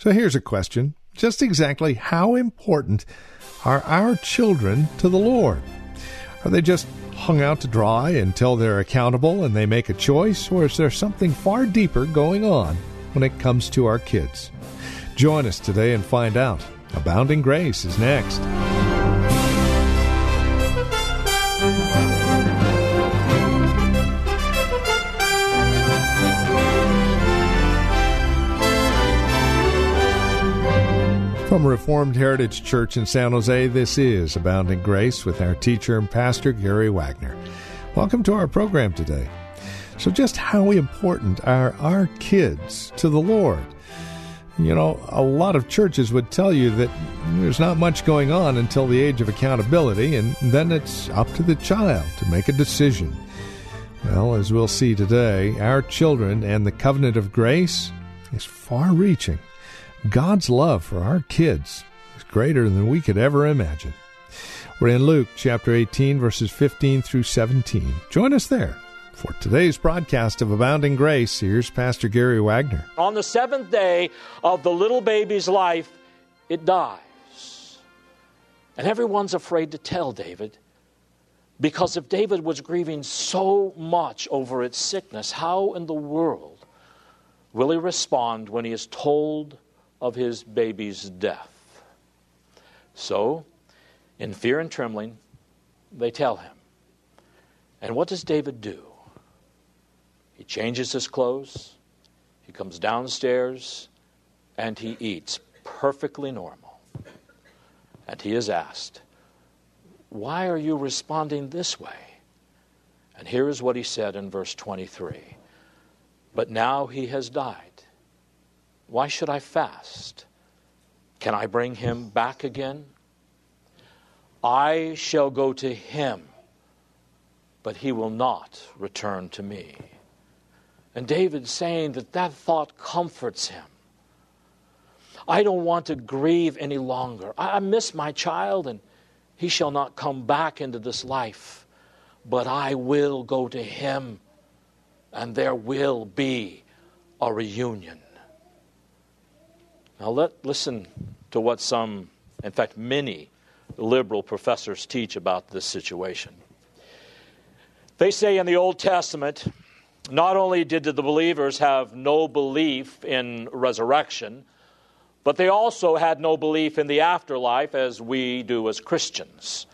So here's a question just exactly how important are our children to the Lord? Are they just hung out to dry until they're accountable and they make a choice, or is there something far deeper going on when it comes to our kids? Join us today and find out. Abounding Grace is next. From Reformed Heritage Church in San Jose, this is Abounding Grace with our teacher and pastor, Gary Wagner. Welcome to our program today. So, just how important are our kids to the Lord? You know, a lot of churches would tell you that there's not much going on until the age of accountability, and then it's up to the child to make a decision. Well, as we'll see today, our children and the covenant of grace is far reaching. God's love for our kids is greater than we could ever imagine. We're in Luke chapter 18, verses 15 through 17. Join us there. For today's broadcast of Abounding Grace, here's Pastor Gary Wagner. On the seventh day of the little baby's life, it dies. And everyone's afraid to tell David because if David was grieving so much over its sickness, how in the world will he respond when he is told of his baby's death. So, in fear and trembling, they tell him. And what does David do? He changes his clothes, he comes downstairs, and he eats perfectly normal. And he is asked, Why are you responding this way? And here is what he said in verse 23 But now he has died why should I fast? Can I bring him back again? I shall go to him, but he will not return to me. And David's saying that that thought comforts him. I don't want to grieve any longer. I miss my child, and he shall not come back into this life, but I will go to him, and there will be a reunion. Now, let, listen to what some, in fact, many liberal professors teach about this situation. They say in the Old Testament, not only did the believers have no belief in resurrection, but they also had no belief in the afterlife as we do as Christians.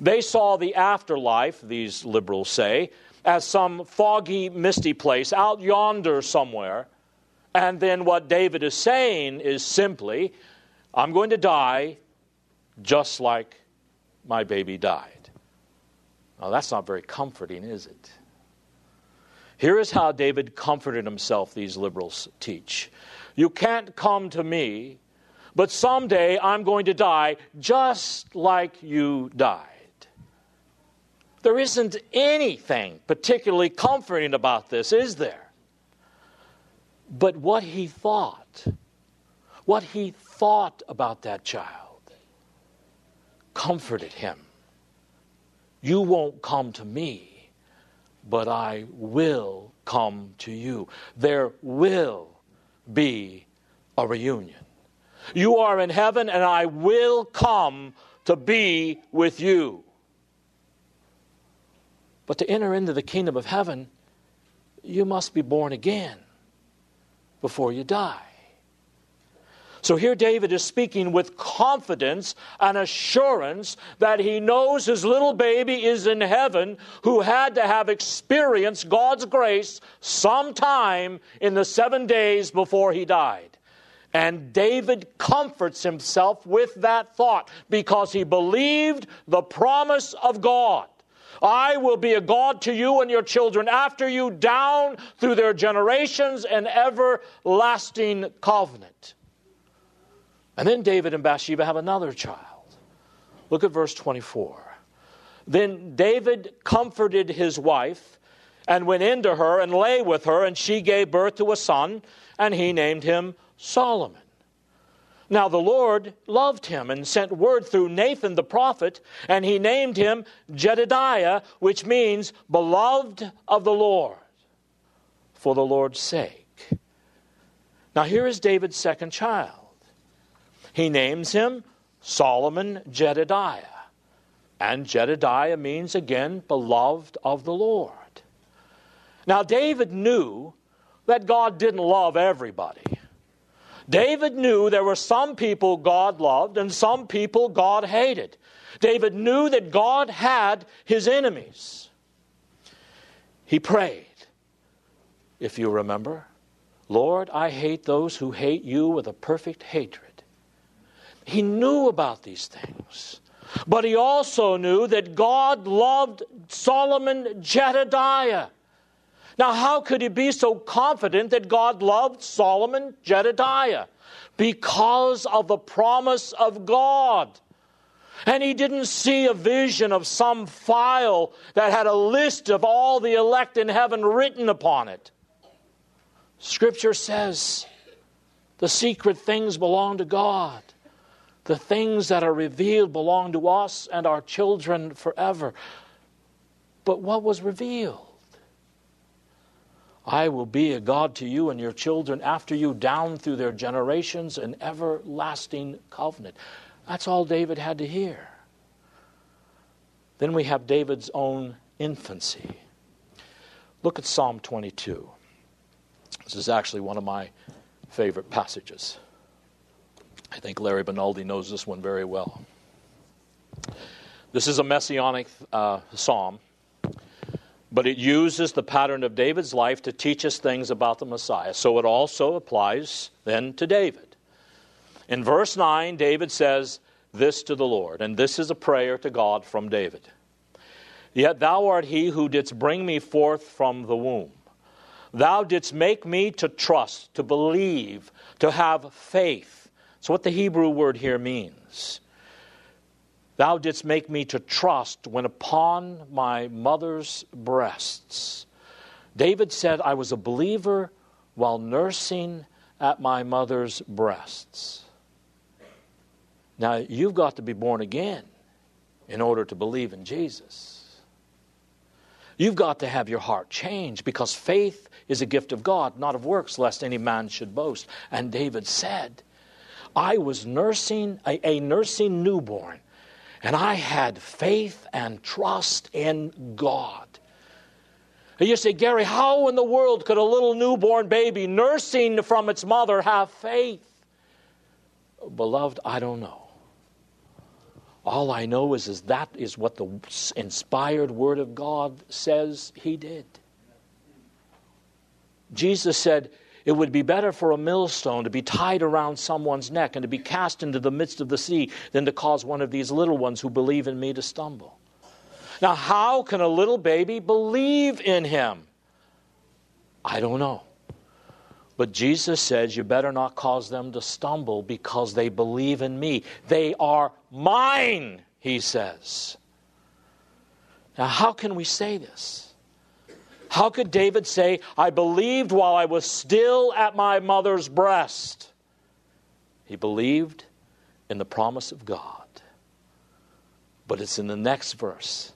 They saw the afterlife, these liberals say, as some foggy, misty place out yonder somewhere and then what David is saying is simply, I'm going to die just like my baby died. Now, that's not very comforting, is it? Here is how David comforted himself, these liberals teach. You can't come to me, but someday I'm going to die just like you died. There isn't anything particularly comforting about this, is there? But what he thought, what he thought about that child, comforted him. You won't come to me, but I will come to you. There will be a reunion. You are in heaven, and I will come to be with you. But to enter into the kingdom of heaven, you must be born again before you die. So here David is speaking with confidence and assurance that he knows his little baby is in heaven who had to have experienced God's grace sometime in the seven days before he died. And David comforts himself with that thought because he believed the promise of God. I will be a God to you and your children after you, down through their generations, an everlasting covenant. And then David and Bathsheba have another child. Look at verse 24. Then David comforted his wife and went into her and lay with her, and she gave birth to a son, and he named him Solomon. Now the Lord loved him and sent word through Nathan the prophet, and he named him Jedediah, which means beloved of the Lord, for the Lord's sake. Now here is David's second child. He names him Solomon Jedediah. And Jedediah means again, beloved of the Lord. Now, David knew that God didn't love everybody. David knew there were some people God loved and some people God hated. David knew that God had his enemies. He prayed, if you remember, Lord, I hate those who hate you with a perfect hatred. He knew about these things. But he also knew that God loved Solomon Jedediah. Now, how could he be so confident that God loved Solomon Jedediah? Because of the promise of God. And he didn't see a vision of some file that had a list of all the elect in heaven written upon it. Scripture says the secret things belong to God. The things that are revealed belong to us and our children forever. But what was revealed? I will be a God to you and your children after you down through their generations, an everlasting covenant. That's all David had to hear. Then we have David's own infancy. Look at Psalm 22. This is actually one of my favorite passages. I think Larry Benaldi knows this one very well. This is a messianic uh, psalm but it uses the pattern of David's life to teach us things about the Messiah. So it also applies then to David. In verse 9, David says this to the Lord, and this is a prayer to God from David. Yet thou art he who didst bring me forth from the womb. Thou didst make me to trust, to believe, to have faith. That's what the Hebrew word here means. Thou didst make me to trust when upon my mother's breasts. David said, I was a believer while nursing at my mother's breasts. Now, you've got to be born again in order to believe in Jesus. You've got to have your heart changed because faith is a gift of God, not of works, lest any man should boast. And David said, I was nursing a, a nursing newborn and I had faith and trust in God. And you say, Gary, how in the world could a little newborn baby nursing from its mother have faith? Beloved, I don't know. All I know is, is that is what the inspired Word of God says he did. Jesus said, it would be better for a millstone to be tied around someone's neck and to be cast into the midst of the sea than to cause one of these little ones who believe in me to stumble. Now, how can a little baby believe in him? I don't know. But Jesus says, You better not cause them to stumble because they believe in me. They are mine, he says. Now, how can we say this? How could David say, I believed while I was still at my mother's breast? He believed in the promise of God. But it's in the next verse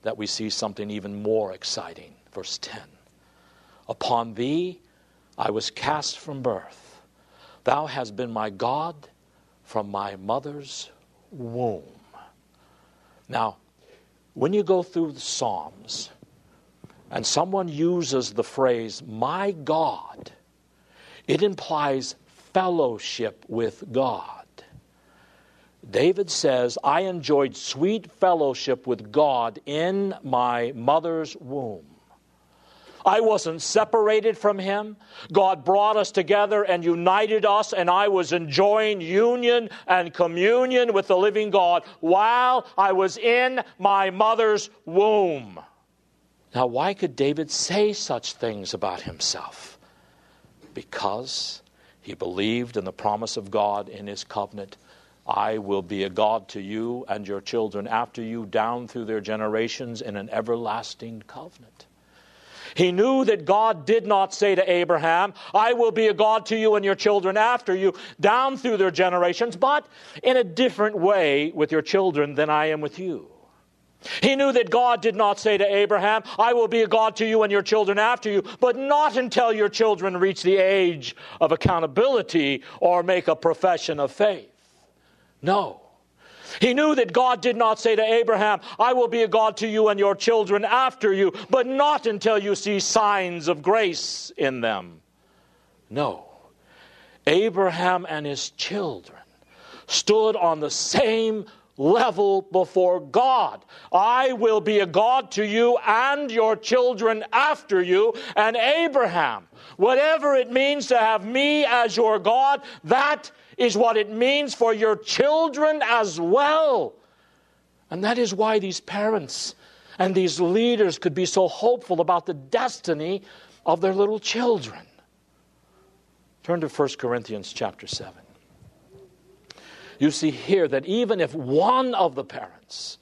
that we see something even more exciting. Verse 10 Upon thee I was cast from birth. Thou hast been my God from my mother's womb. Now, when you go through the Psalms, and someone uses the phrase, my God, it implies fellowship with God. David says, I enjoyed sweet fellowship with God in my mother's womb. I wasn't separated from him. God brought us together and united us, and I was enjoying union and communion with the living God while I was in my mother's womb. Now, why could David say such things about himself? Because He believed in the promise of God in his covenant. I will be a God to you and your children after you, down through their generations, in an everlasting covenant. He knew that God did not say to Abraham, I will be a God to you and your children after you, down through their generations, but in a different way with your children than I am with you. He knew that God did not say to Abraham, I will be a God to you and your children after you, but not until your children reach the age of accountability or make a profession of faith. No. He knew that God did not say to Abraham, I will be a God to you and your children after you, but not until you see signs of grace in them. No. Abraham and his children stood on the same level before God. I will be a God to you and your children after you. And Abraham, whatever it means to have me as your God, that is what it means for your children as well. And that is why these parents and these leaders could be so hopeful about the destiny of their little children. Turn to 1 Corinthians chapter 7 you see here that even if one of the parents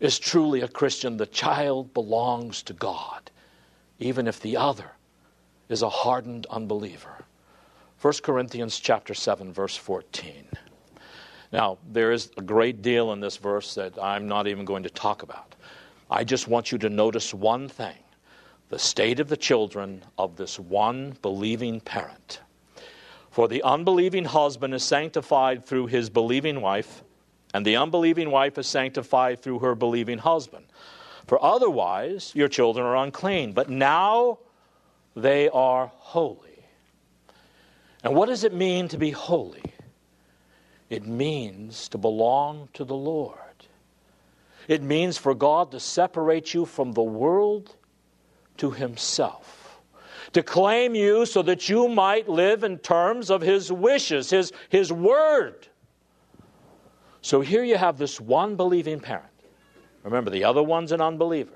is truly a Christian, the child belongs to God, even if the other is a hardened unbeliever. 1 Corinthians chapter 7 verse 14. Now, there is a great deal in this verse that I'm not even going to talk about. I just want you to notice one thing the state of the children of this one believing parent. For the unbelieving husband is sanctified through his believing wife, and the unbelieving wife is sanctified through her believing husband. For otherwise, your children are unclean, but now they are holy. And what does it mean to be holy? It means to belong to the Lord. It means for God to separate you from the world to Himself to claim you so that you might live in terms of His wishes, His, his Word. So here you have this one believing parent. Remember, the other one's an unbeliever.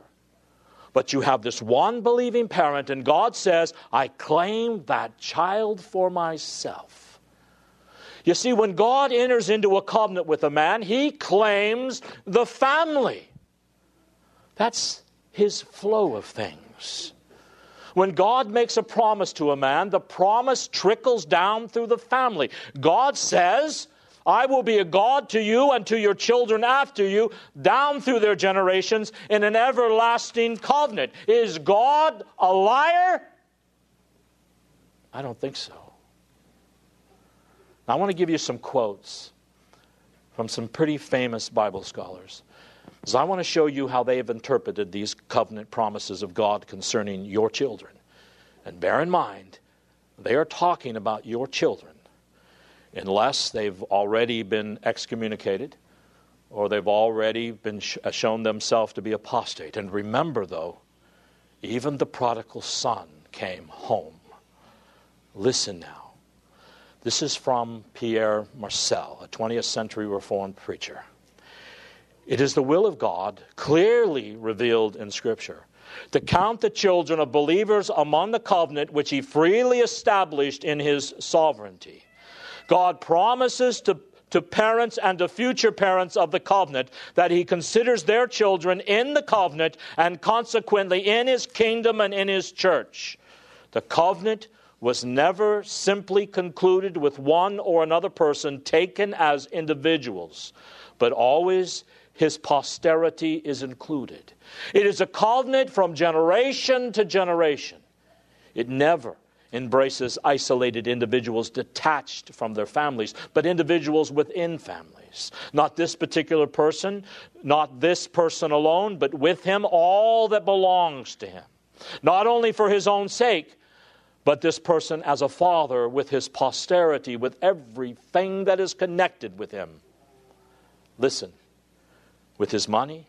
But you have this one believing parent, and God says, I claim that child for myself. You see, when God enters into a covenant with a man, he claims the family. That's his flow of things. When God makes a promise to a man, the promise trickles down through the family. God says, I will be a God to you and to your children after you, down through their generations, in an everlasting covenant. Is God a liar? I don't think so. Now, I want to give you some quotes from some pretty famous Bible scholars. So I want to show you how they have interpreted these covenant promises of God concerning your children. And bear in mind, they are talking about your children, unless they've already been excommunicated or they've already been sh- uh, shown themselves to be apostate. And remember, though, even the prodigal son came home. Listen now. This is from Pierre Marcel, a 20th century Reformed preacher. It is the will of God, clearly revealed in Scripture, to count the children of believers among the covenant which He freely established in His sovereignty. God promises to to parents and to future parents of the covenant that he considers their children in the covenant and consequently in his kingdom and in his church. The covenant was never simply concluded with one or another person taken as individuals, but always his posterity is included. It is a covenant from generation to generation. It never embraces isolated individuals detached from their families, but individuals within families. Not this particular person, not this person alone, but with him all that belongs to him. Not only for his own sake, but this person as a father with his posterity, with everything that is connected with him. Listen with his money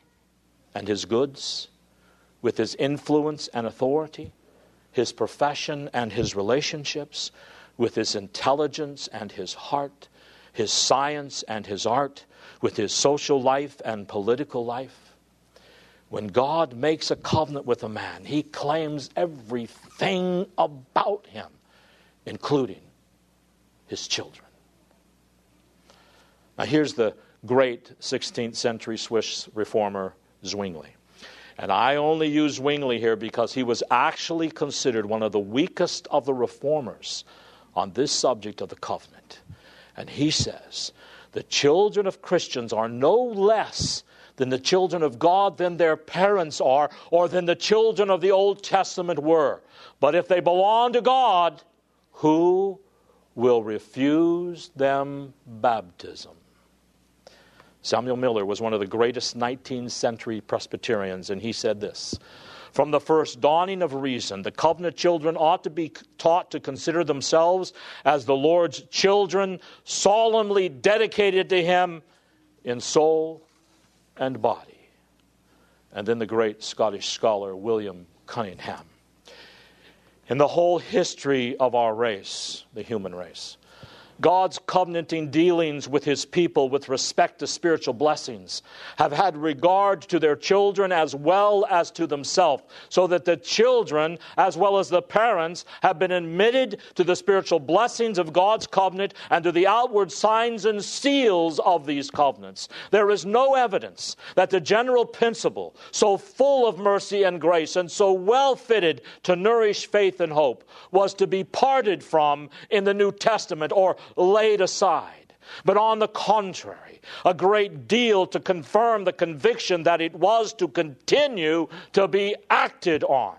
and his goods, with his influence and authority, his profession and his relationships, with his intelligence and his heart, his science and his art, with his social life and political life. When God makes a covenant with a man, he claims everything about him, including his children. Now, here's the great 16th century Swiss reformer Zwingli. And I only use Zwingli here because he was actually considered one of the weakest of the reformers on this subject of the covenant. And he says, the children of Christians are no less than the children of God than their parents are, or than the children of the Old Testament were. But if they belong to God, who will refuse them baptism? Samuel Miller was one of the greatest 19th century Presbyterians, and he said this From the first dawning of reason, the covenant children ought to be taught to consider themselves as the Lord's children, solemnly dedicated to Him in soul and body. And then the great Scottish scholar William Cunningham. In the whole history of our race, the human race, God's covenanting dealings with his people with respect to spiritual blessings have had regard to their children as well as to themselves, so that the children, as well as the parents, have been admitted to the spiritual blessings of God's covenant and to the outward signs and seals of these covenants. There is no evidence that the general principle, so full of mercy and grace and so well fitted to nourish faith and hope, was to be parted from in the New Testament or laid aside, but on the contrary, a great deal to confirm the conviction that it was to continue to be acted on.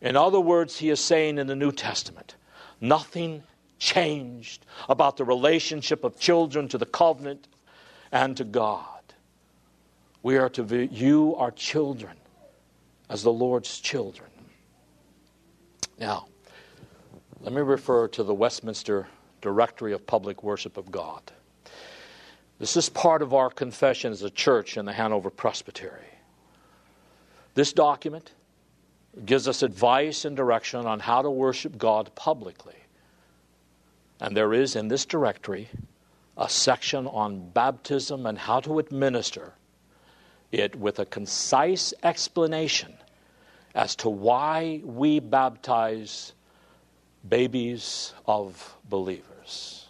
In other words, he is saying in the New Testament, nothing changed about the relationship of children to the covenant and to God. We are to view you, our children as the Lord's children. Now, let me refer to the Westminster Directory of Public Worship of God. This is part of our confession as a church in the Hanover Presbytery. This document gives us advice and direction on how to worship God publicly. And there is in this directory a section on baptism and how to administer it with a concise explanation as to why we baptize babies of believers.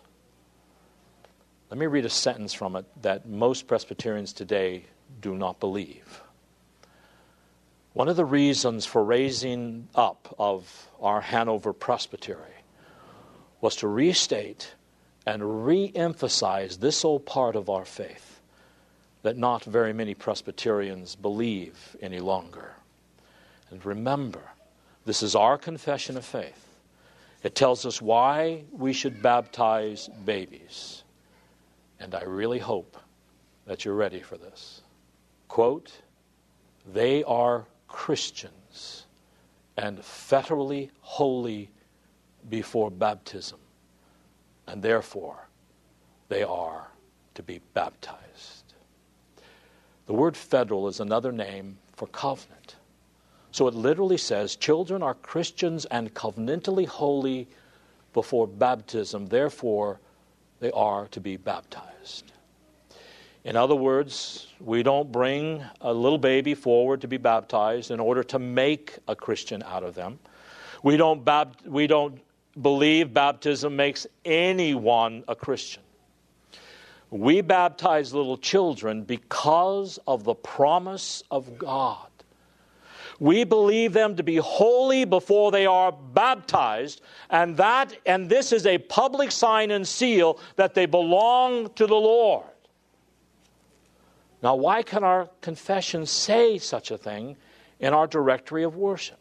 Let me read a sentence from it that most Presbyterians today do not believe. One of the reasons for raising up of our Hanover Presbytery was to restate and re emphasize this old part of our faith that not very many Presbyterians believe any longer. And remember, this is our confession of faith. It tells us why we should baptize babies. And I really hope that you're ready for this. Quote, they are Christians and federally holy before baptism, and therefore they are to be baptized. The word federal is another name for covenant. So it literally says children are Christians and covenantally holy before baptism, therefore, they are to be baptized. In other words, we don't bring a little baby forward to be baptized in order to make a Christian out of them. We don't, bab- we don't believe baptism makes anyone a Christian. We baptize little children because of the promise of God we believe them to be holy before they are baptized, and that and this is a public sign and seal that they belong to the Lord. Now, why can our confession say such a thing in our directory of worship?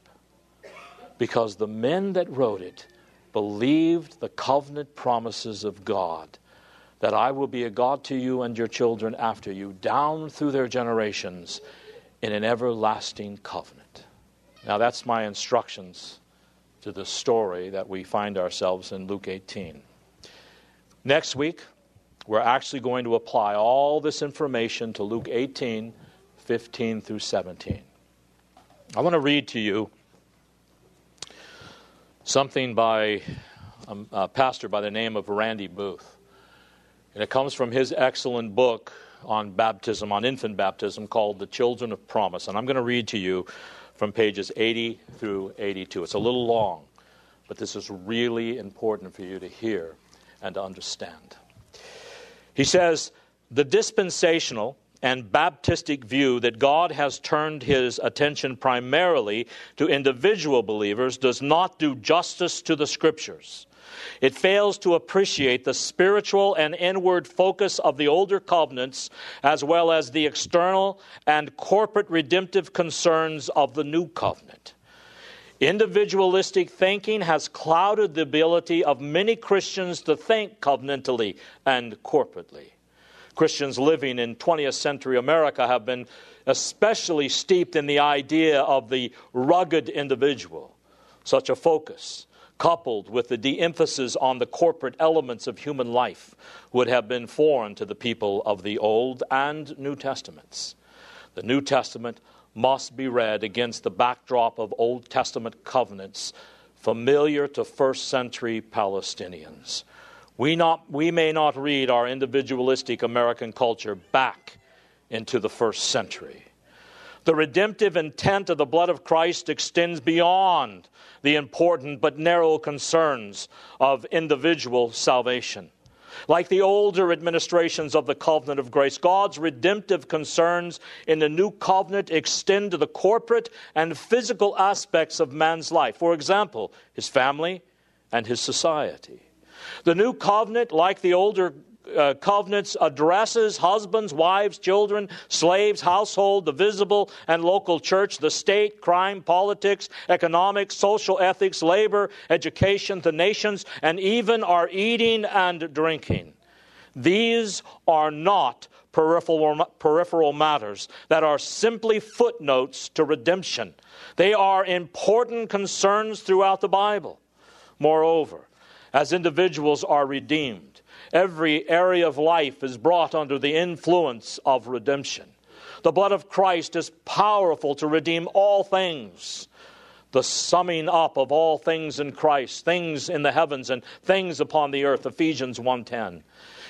Because the men that wrote it believed the covenant promises of God that I will be a God to you and your children after you, down through their generations, in an everlasting covenant. Now, that's my instructions to the story that we find ourselves in Luke 18. Next week, we're actually going to apply all this information to Luke 18, 15 through 17. I want to read to you something by um, a pastor by the name of Randy Booth. And it comes from his excellent book on baptism, on infant baptism, called The Children of Promise. And I'm going to read to you from pages 80 through 82. It's a little long, but this is really important for you to hear and to understand. He says, the dispensational and Baptistic view that God has turned his attention primarily to individual believers does not do justice to the Scriptures. It fails to appreciate the spiritual and inward focus of the older covenants, as well as the external and corporate redemptive concerns of the new covenant. Individualistic thinking has clouded the ability of many Christians to think covenantally and corporately. Christians living in 20th century America have been especially steeped in the idea of the rugged individual. Such a focus, coupled with the de emphasis on the corporate elements of human life, would have been foreign to the people of the Old and New Testaments. The New Testament must be read against the backdrop of Old Testament covenants familiar to first century Palestinians. We, not, we may not read our individualistic American culture back into the first century. The redemptive intent of the blood of Christ extends beyond the important but narrow concerns of individual salvation. Like the older administrations of the covenant of grace, God's redemptive concerns in the new covenant extend to the corporate and physical aspects of man's life. For example, his family and his society. The new covenant, like the older uh, covenants, addresses husbands, wives, children, slaves, household, the visible and local church, the state, crime, politics, economics, social ethics, labor, education, the nations, and even our eating and drinking. These are not peripheral, peripheral matters that are simply footnotes to redemption. They are important concerns throughout the Bible. Moreover, as individuals are redeemed. Every area of life is brought under the influence of redemption. The blood of Christ is powerful to redeem all things. The summing up of all things in Christ, things in the heavens and things upon the earth, Ephesians 1:10.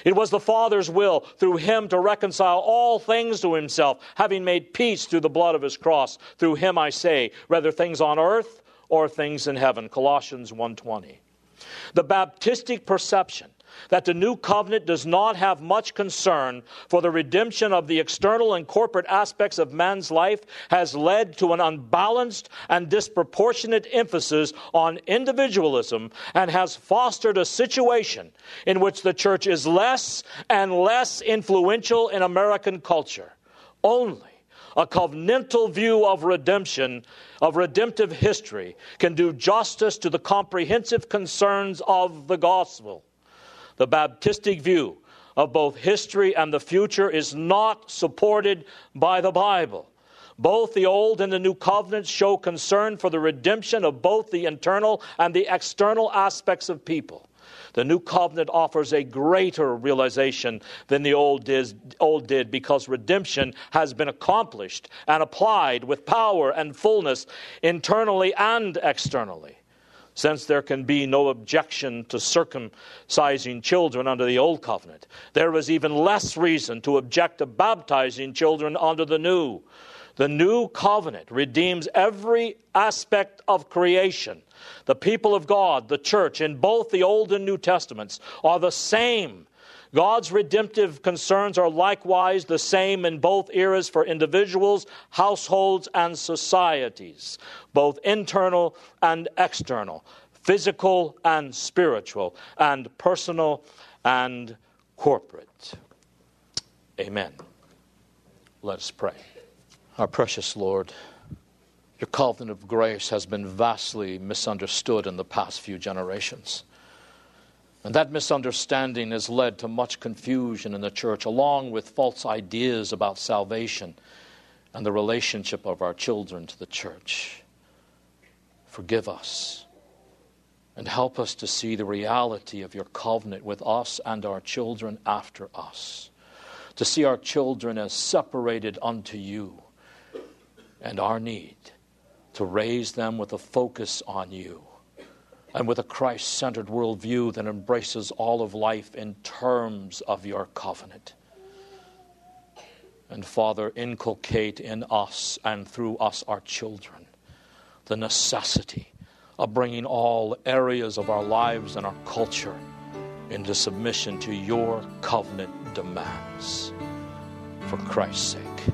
It was the Father's will through him to reconcile all things to himself, having made peace through the blood of his cross. Through him I say, whether things on earth or things in heaven. Colossians 1:20. The Baptistic perception that the new covenant does not have much concern for the redemption of the external and corporate aspects of man's life has led to an unbalanced and disproportionate emphasis on individualism and has fostered a situation in which the church is less and less influential in American culture. Only a covenantal view of redemption, of redemptive history, can do justice to the comprehensive concerns of the gospel. The Baptistic view of both history and the future is not supported by the Bible. Both the Old and the New Covenants show concern for the redemption of both the internal and the external aspects of people. The new covenant offers a greater realization than the old did, old did because redemption has been accomplished and applied with power and fullness internally and externally. Since there can be no objection to circumcising children under the old covenant, there is even less reason to object to baptizing children under the new. The new covenant redeems every aspect of creation the people of God, the church, in both the Old and New Testaments, are the same. God's redemptive concerns are likewise the same in both eras for individuals, households, and societies, both internal and external, physical and spiritual, and personal and corporate. Amen. Let us pray. Our precious Lord, your covenant of grace has been vastly misunderstood in the past few generations. And that misunderstanding has led to much confusion in the church, along with false ideas about salvation and the relationship of our children to the church. Forgive us and help us to see the reality of your covenant with us and our children after us, to see our children as separated unto you and our need to raise them with a focus on you and with a Christ centered worldview that embraces all of life in terms of your covenant. And Father, inculcate in us and through us, our children, the necessity of bringing all areas of our lives and our culture into submission to your covenant demands. For Christ's sake,